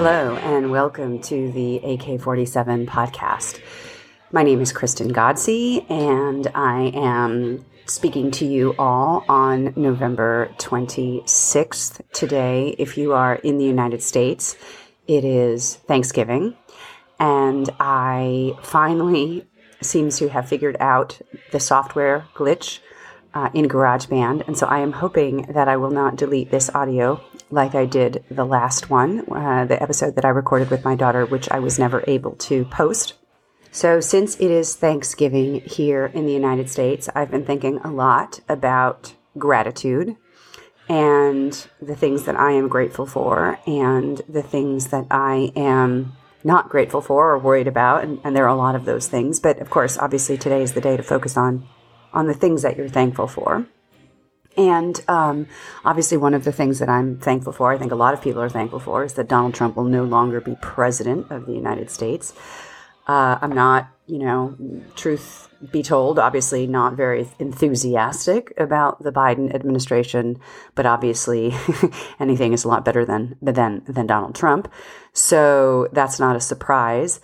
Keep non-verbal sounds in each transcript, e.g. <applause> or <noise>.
Hello, and welcome to the AK 47 podcast. My name is Kristen Ghodsee, and I am speaking to you all on November 26th today. If you are in the United States, it is Thanksgiving, and I finally seems to have figured out the software glitch uh, in GarageBand, and so I am hoping that I will not delete this audio like I did the last one, uh, the episode that I recorded with my daughter, which I was never able to post. So, since it is Thanksgiving here in the United States, I've been thinking a lot about gratitude and the things that I am grateful for and the things that I am not grateful for or worried about. And, and there are a lot of those things. But of course, obviously, today is the day to focus on, on the things that you're thankful for. And um, obviously, one of the things that I'm thankful for, I think a lot of people are thankful for, is that Donald Trump will no longer be president of the United States. Uh, I'm not, you know, truth be told, obviously not very enthusiastic about the Biden administration, but obviously <laughs> anything is a lot better than than than Donald Trump. So that's not a surprise.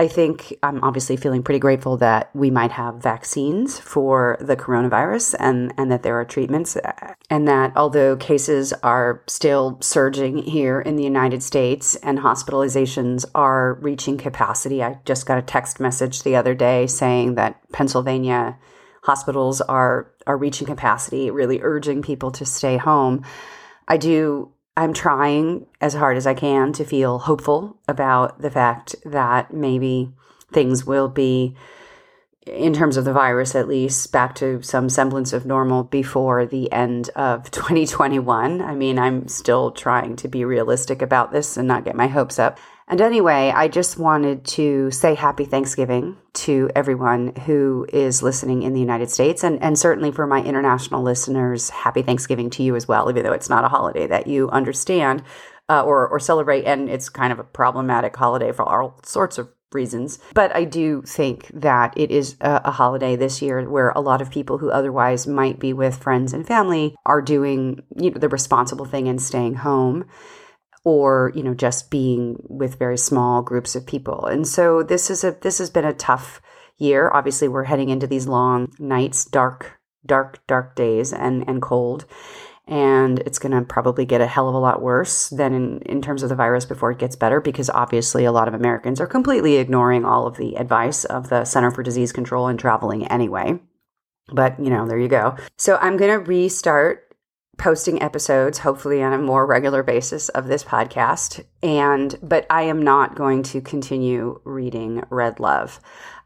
I think I'm obviously feeling pretty grateful that we might have vaccines for the coronavirus and, and that there are treatments. Uh, and that although cases are still surging here in the United States and hospitalizations are reaching capacity, I just got a text message the other day saying that Pennsylvania hospitals are, are reaching capacity, really urging people to stay home. I do I'm trying as hard as I can to feel hopeful about the fact that maybe things will be, in terms of the virus at least, back to some semblance of normal before the end of <laughs> 2021. I mean, I'm still trying to be realistic about this and not get my hopes up. And anyway, I just wanted to say happy Thanksgiving to everyone who is listening in the United States. And, and certainly for my international listeners, happy Thanksgiving to you as well, even though it's not a holiday that you understand uh, or, or celebrate. And it's kind of a problematic holiday for all sorts of reasons. But I do think that it is a, a, holiday this year where a lot of people who otherwise might be with friends and family are doing you know, the responsible thing and staying home or you know just being with very small groups of people and so this is a this has been a tough year obviously we're heading into these long nights dark dark dark days and and cold and it's going to probably get a hell of a lot worse than in, in terms of the virus before it gets better because obviously a lot of Americans are completely ignoring all of the advice of the Center for Disease Control and traveling anyway. But, you know, there you go. So I'm going to restart posting episodes hopefully on a more regular basis of this podcast and but I am not going to continue reading Red Love.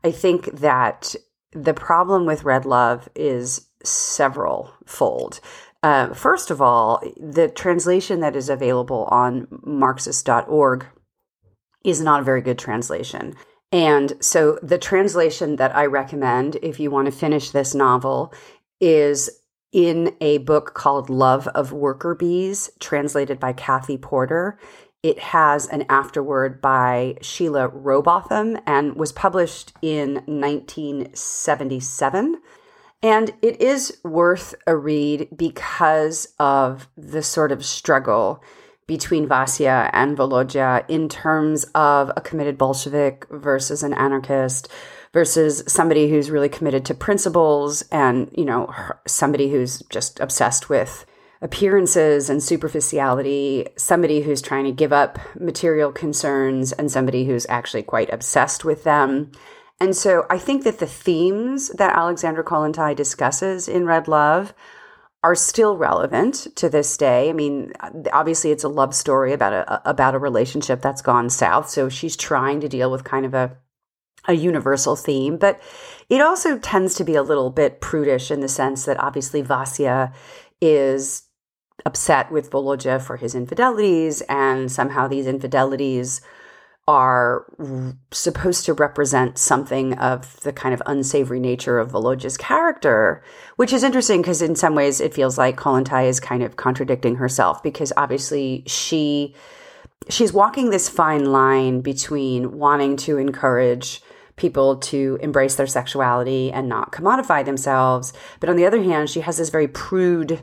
I think that the problem with Red Love is several fold. Uh, first of all, the translation that is available on Marxist.org is not a very good translation. And so the translation that I recommend if you want to finish this novel is in a book called Love of Worker Bees, translated by Cathy Porter. It has an afterword by Sheila Rowbotham and was published in 1977. And it is worth a read because of the sort of struggle between Vasya and Volodya in terms of a committed Bolshevik versus an anarchist versus somebody who's really committed to principles and, you know, somebody who's just obsessed with appearances and superficiality, somebody who's trying to give up material concerns, and somebody who's actually quite obsessed with them. And so I think that the themes that Alexandra Kollontai discusses in Red Love are still relevant to this day. I mean, obviously it's a love story about a about a relationship that's gone south, so she's trying to deal with kind of a a universal theme, but it also tends to be a little bit prudish in the sense that obviously Vasya is upset with Volodya for his infidelities, and somehow these infidelities are supposed to represent something of the kind of unsavory nature of Volodya's character, which is interesting because in some ways it feels like Kollontai is kind of contradicting herself because obviously she she's walking this fine line between wanting to encourage people to embrace their sexuality and not commodify themselves. But on the other hand, she has this very prude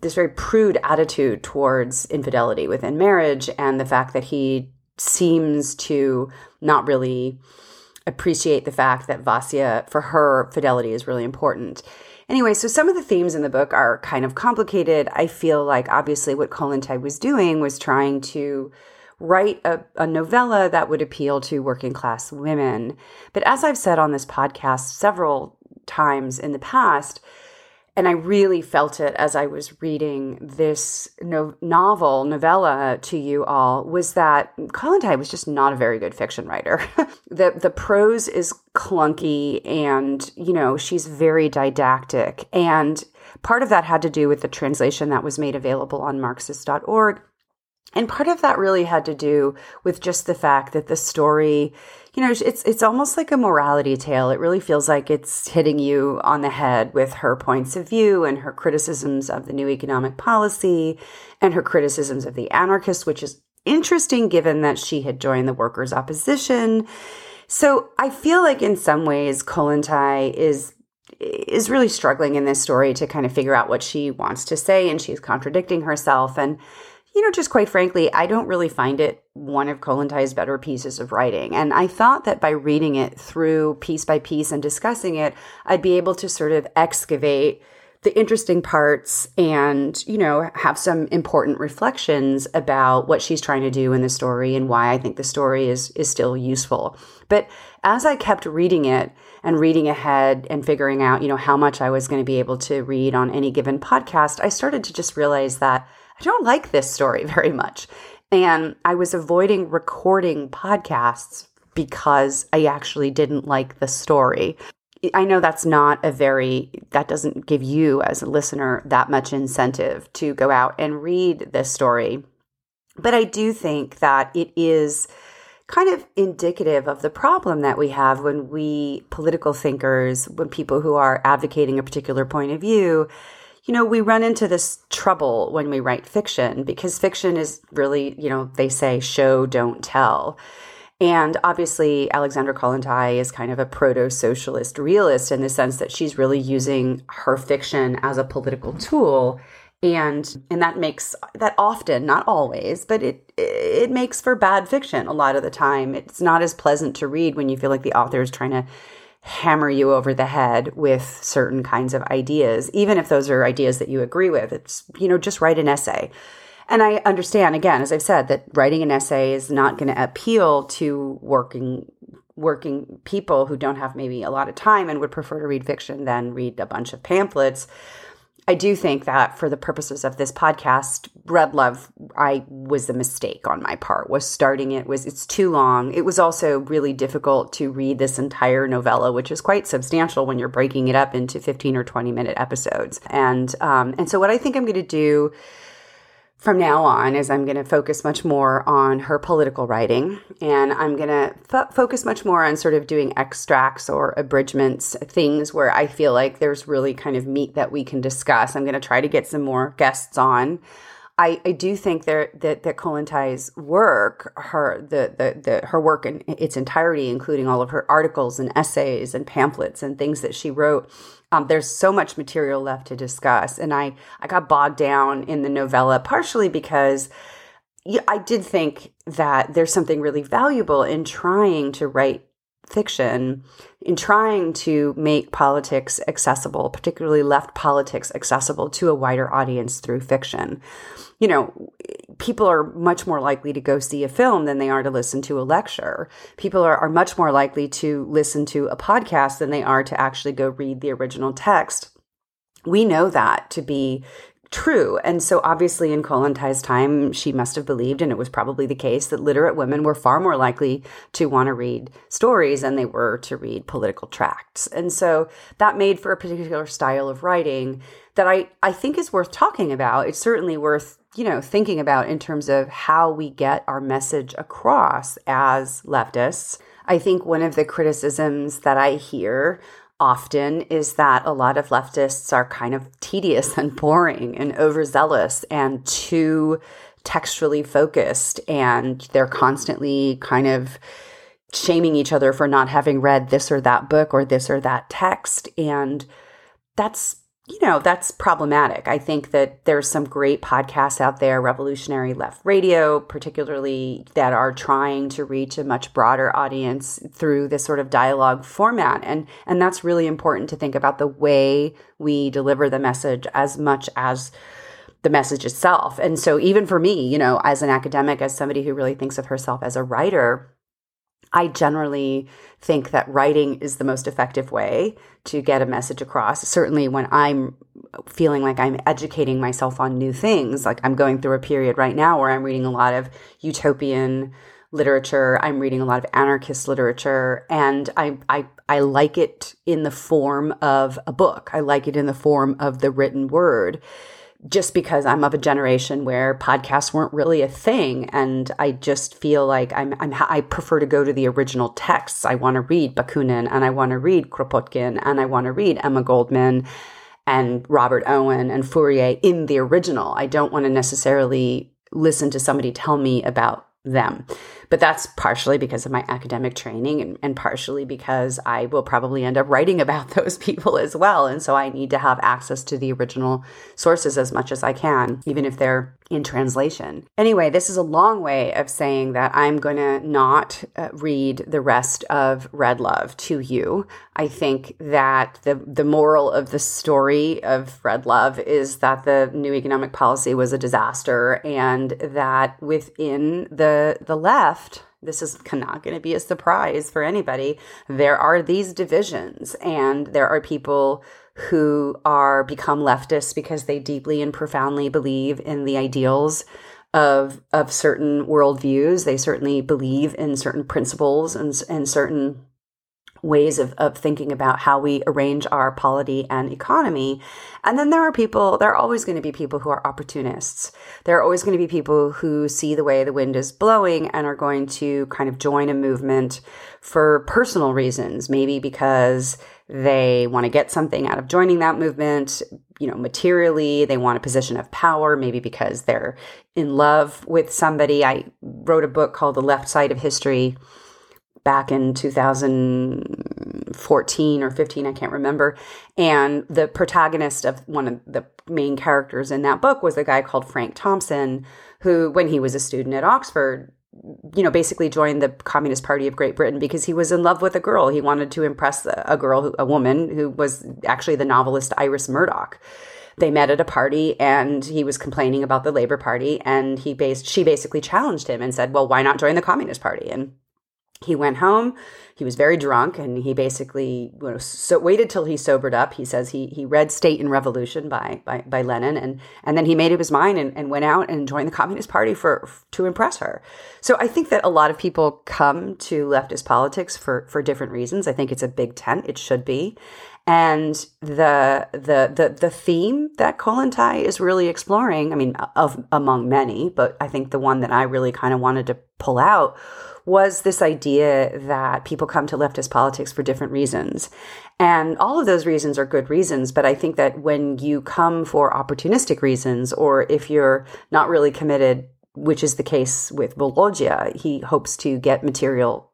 this very prude attitude towards infidelity within marriage and the fact that he seems to not really appreciate the fact that Vasya, for her, fidelity is really important. Anyway, so some of the themes in the book are kind of complicated. I feel like obviously what Kollontai was doing was trying to write a, a, novella that would appeal to working class women. But as I've said on this podcast several times in the past, and I really felt it as I was reading this no- novel, novella to you all, was that Kollontai was just not a very good fiction writer. <laughs> the, the prose is clunky and, you know, she's very didactic. And part of that had to do with the translation that was made available on Marxist.org. And part of that really had to do with just the fact that the story you know, it's it's almost like a morality tale. It really feels like it's hitting you on the head with her points of view and her criticisms of the new economic policy and her criticisms of the anarchists, which is interesting given that she had joined the workers' opposition. So I feel like in some ways Kollontai is is really struggling in this story to kind of figure out what she wants to say and she's contradicting herself and you know, just quite frankly, I don't really find it one of Kollontai's better pieces of writing. And I thought that by reading it through piece by piece and discussing it, I'd be able to sort of excavate the interesting parts and, you know, have some important reflections about what she's trying to do in the story and why I think the story is is still useful. But as I kept reading it and reading ahead and figuring out, you know, how much I was going to be able to read on any given podcast, I started to just realize that I don't like this story <laughs> very much. And I was avoiding recording podcasts because I actually didn't like the story. I know that's not a very, that doesn't give you as a listener that much incentive to go out and read this story. But I do think that it is kind of indicative of the problem that we have when we political thinkers, when people who are advocating a particular point of view, you know, we run into this trouble when we write fiction because fiction is really, you know, they say show, don't tell. And obviously, Alexandra Kollontai is kind of a proto socialist realist in the sense that she's really using her fiction as a political tool. And and that makes that often, not always, but it it makes for bad fiction a lot of the time. It's not as pleasant to read when you feel like the author is trying to hammer you over the head with certain kinds of ideas, even if those are ideas that you agree with. It's, you know, just write an essay. And I understand, again, as I've said, that writing an essay is not going to appeal to working working people who don't have maybe a lot of time and would prefer to read fiction than read a bunch of pamphlets. I do think that for the purposes of this podcast, Red Love, I was a mistake on my part. Was starting it was it's too long. It was also really difficult to read this entire novella, which is quite substantial when you're breaking it up into 15 or 20 minute episodes. And um, and so what I think I'm going to do from now on is I'm going to focus much more on her political writing and I'm going to focus much more on sort of doing extracts or abridgments, things where I feel like there's really kind of meat that we can discuss. I'm going to try to get some more guests on. I, I do think that that Kollontai's work, her the, the the her work in its entirety, including all of her articles and essays and pamphlets and things that she wrote, um, there's so much material left to discuss, and I I got bogged down in the novella partially because I did think that there's something really valuable in trying to write fiction in trying to make politics accessible, particularly left politics accessible to a wider audience through fiction you know, people are much more likely to go see a film than they are to listen to a lecture. People are, are much more likely to listen to a podcast than they are to actually go read the original text. We know that to be true. And so obviously in Kollontai's time, she must have believed, and it was probably the case, that literate women were far more likely to want to read stories than they were to read political tracts. And so that made for a particular style of writing that I, I think is worth talking about. It's certainly worth you know, thinking about in terms of how we get our message across as leftists. I think one of the criticisms that I hear often is that a lot of leftists are kind of tedious <laughs> and boring and overzealous and too textually focused and they're constantly kind of shaming each other for not having read this or that book or this or that text. And that's you know, that's problematic. I think that there's some great podcasts out there, Revolutionary Left Radio, particularly, that are trying to reach a much broader audience through this sort of dialogue format. And, and that's really important to think about the way we deliver the message as much as the message itself. And so, even for me, you know, as an academic, as somebody who really thinks of herself as a writer, I generally think that writing is the most effective way to get a message across. Certainly, when I'm feeling like I'm educating myself on new things, like I'm going through a period right now where I'm reading a lot of utopian literature, I'm reading a lot of anarchist literature, and I, I, I like it in the form of a book. I like it in the form of the written word just because I'm of a generation where podcasts weren't really a thing, and I just feel like I'm, I'm I prefer to go to the original texts. I want to read Bakunin, and I want to read Kropotkin, and I want to read Emma Goldman, and Robert Owen and Fourier in the original. I don't want to necessarily listen to somebody tell me about them. But that's partially because of my academic training and, and, partially because I will probably end up writing <laughs> about those people as well. And so I need to have access to the original sources as much as I can, even if they're in translation. Anyway, this is a long way of saying that I'm going to not uh, read the rest of Red Love to you. I think that the the moral of the story of Red Love is that the new economic policy was a disaster and that within the the left this is not going to be a surprise for anybody. There are these divisions, and there are people who are become leftists because they deeply and profoundly believe in the ideals of of certain worldviews. They certainly believe in certain principles and, and certain ways of, of thinking about how we arrange our polity and economy. And then there are people, there are always going to be people who are opportunists. There are always going to be people who see the way the wind is blowing and are going to kind of join a movement for personal reasons, maybe because they want to get something out of joining that movement, you know, materially, they want a position of power, maybe because they're in love with somebody. I wrote a book called The Left Side of History back in 2014 or 15, I can't remember. And the protagonist of one of the main characters in that book was a guy called Frank Thompson, who, when he was a student at Oxford, you know, basically joined the Communist Party of Great Britain because he was in love with a girl. He wanted to impress a girl, a woman who was actually the novelist Iris Murdoch. They met at a party and he was complaining about the Labor Party and he based she basically challenged him and said, "Well, why not join the Communist Party?" And he went home he was very drunk and he basically you know, so waited till he sobered up. He says he he read state and revolution by by, by lenin and and then he made up his mind and, and went out and joined the communist party for to impress her. So i think that a lot of people come to leftist politics for for different reasons. I think it's a big tent. It should be. And the the the the theme that Kollontai is really exploring, I mean, of among many, but I think the one that I really kind of wanted to pull out was this idea that people come to leftist politics for different reasons. And all of those reasons are good reasons, but I think that when you come for opportunistic reasons, or if you're not really committed, which is the case with Volodya, he hopes to get material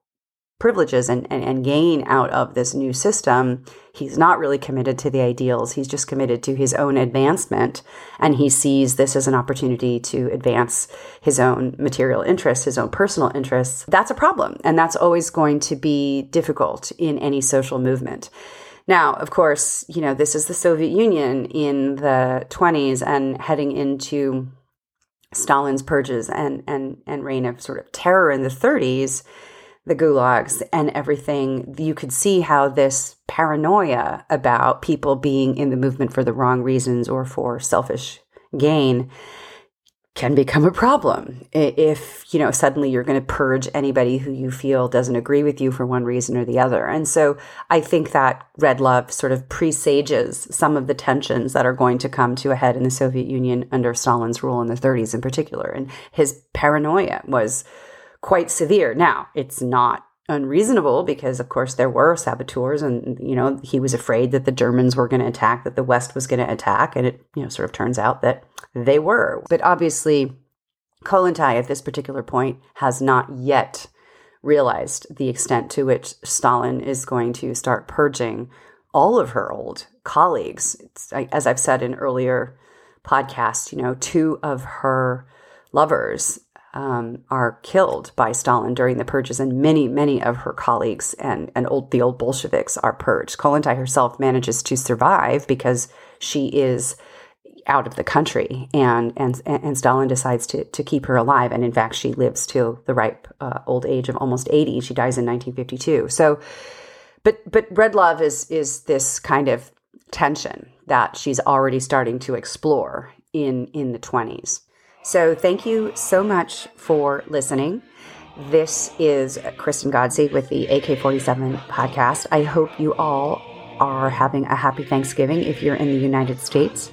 privileges and, and, and, gain out of this new system, he's not really committed to the ideals. He's just committed to his own advancement. And he sees this as an opportunity to advance his own material interests, his own personal interests. That's a problem. And that's always going to be difficult in any social movement. Now, of course, you know, this is the Soviet Union in the 20s and heading into Stalin's purges and, and, and reign of sort of terror in the 30s the gulags and everything, you could see how this paranoia about people being in the movement for the wrong reasons or for selfish gain can become a problem. If you know suddenly you're going to purge anybody who you feel doesn't agree with you for one reason or the other. And so i think that red love sort of presages some of the tensions that are going to come to a head in the soviet union under stalin's rule in the 30s in particular. And his paranoia was quite severe. Now, it's not unreasonable because of course there were saboteurs and you know he was afraid that the germans were going to attack that the west was going to attack and it you know sort of turns out that they were but obviously kollontai at this particular point has not yet realized the extent to which stalin is going to start purging all of her old colleagues. as I've said in earlier podcasts, you know, two of her lovers um, are killed by Stalin during the purges, and many, many of her colleagues and, and old, the old Bolsheviks are purged. Kollontai herself manages to survive because she is out of the country, and and and Stalin decides to to keep her alive, and in fact, she lives to the ripe uh, old age of almost eighty. She dies in 1952. So, but but Red Love is is this kind of tension that she's already starting to explore in in the 20s. So thank you so much for listening. This is Kristen Ghodsee with the AK 47 podcast. I hope you all are having a happy Thanksgiving if you're in the United States,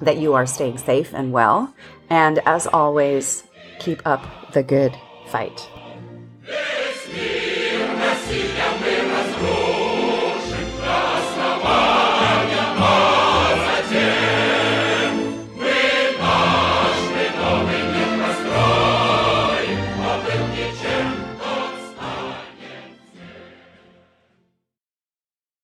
that you are staying safe and well. And as always, keep up the good fight.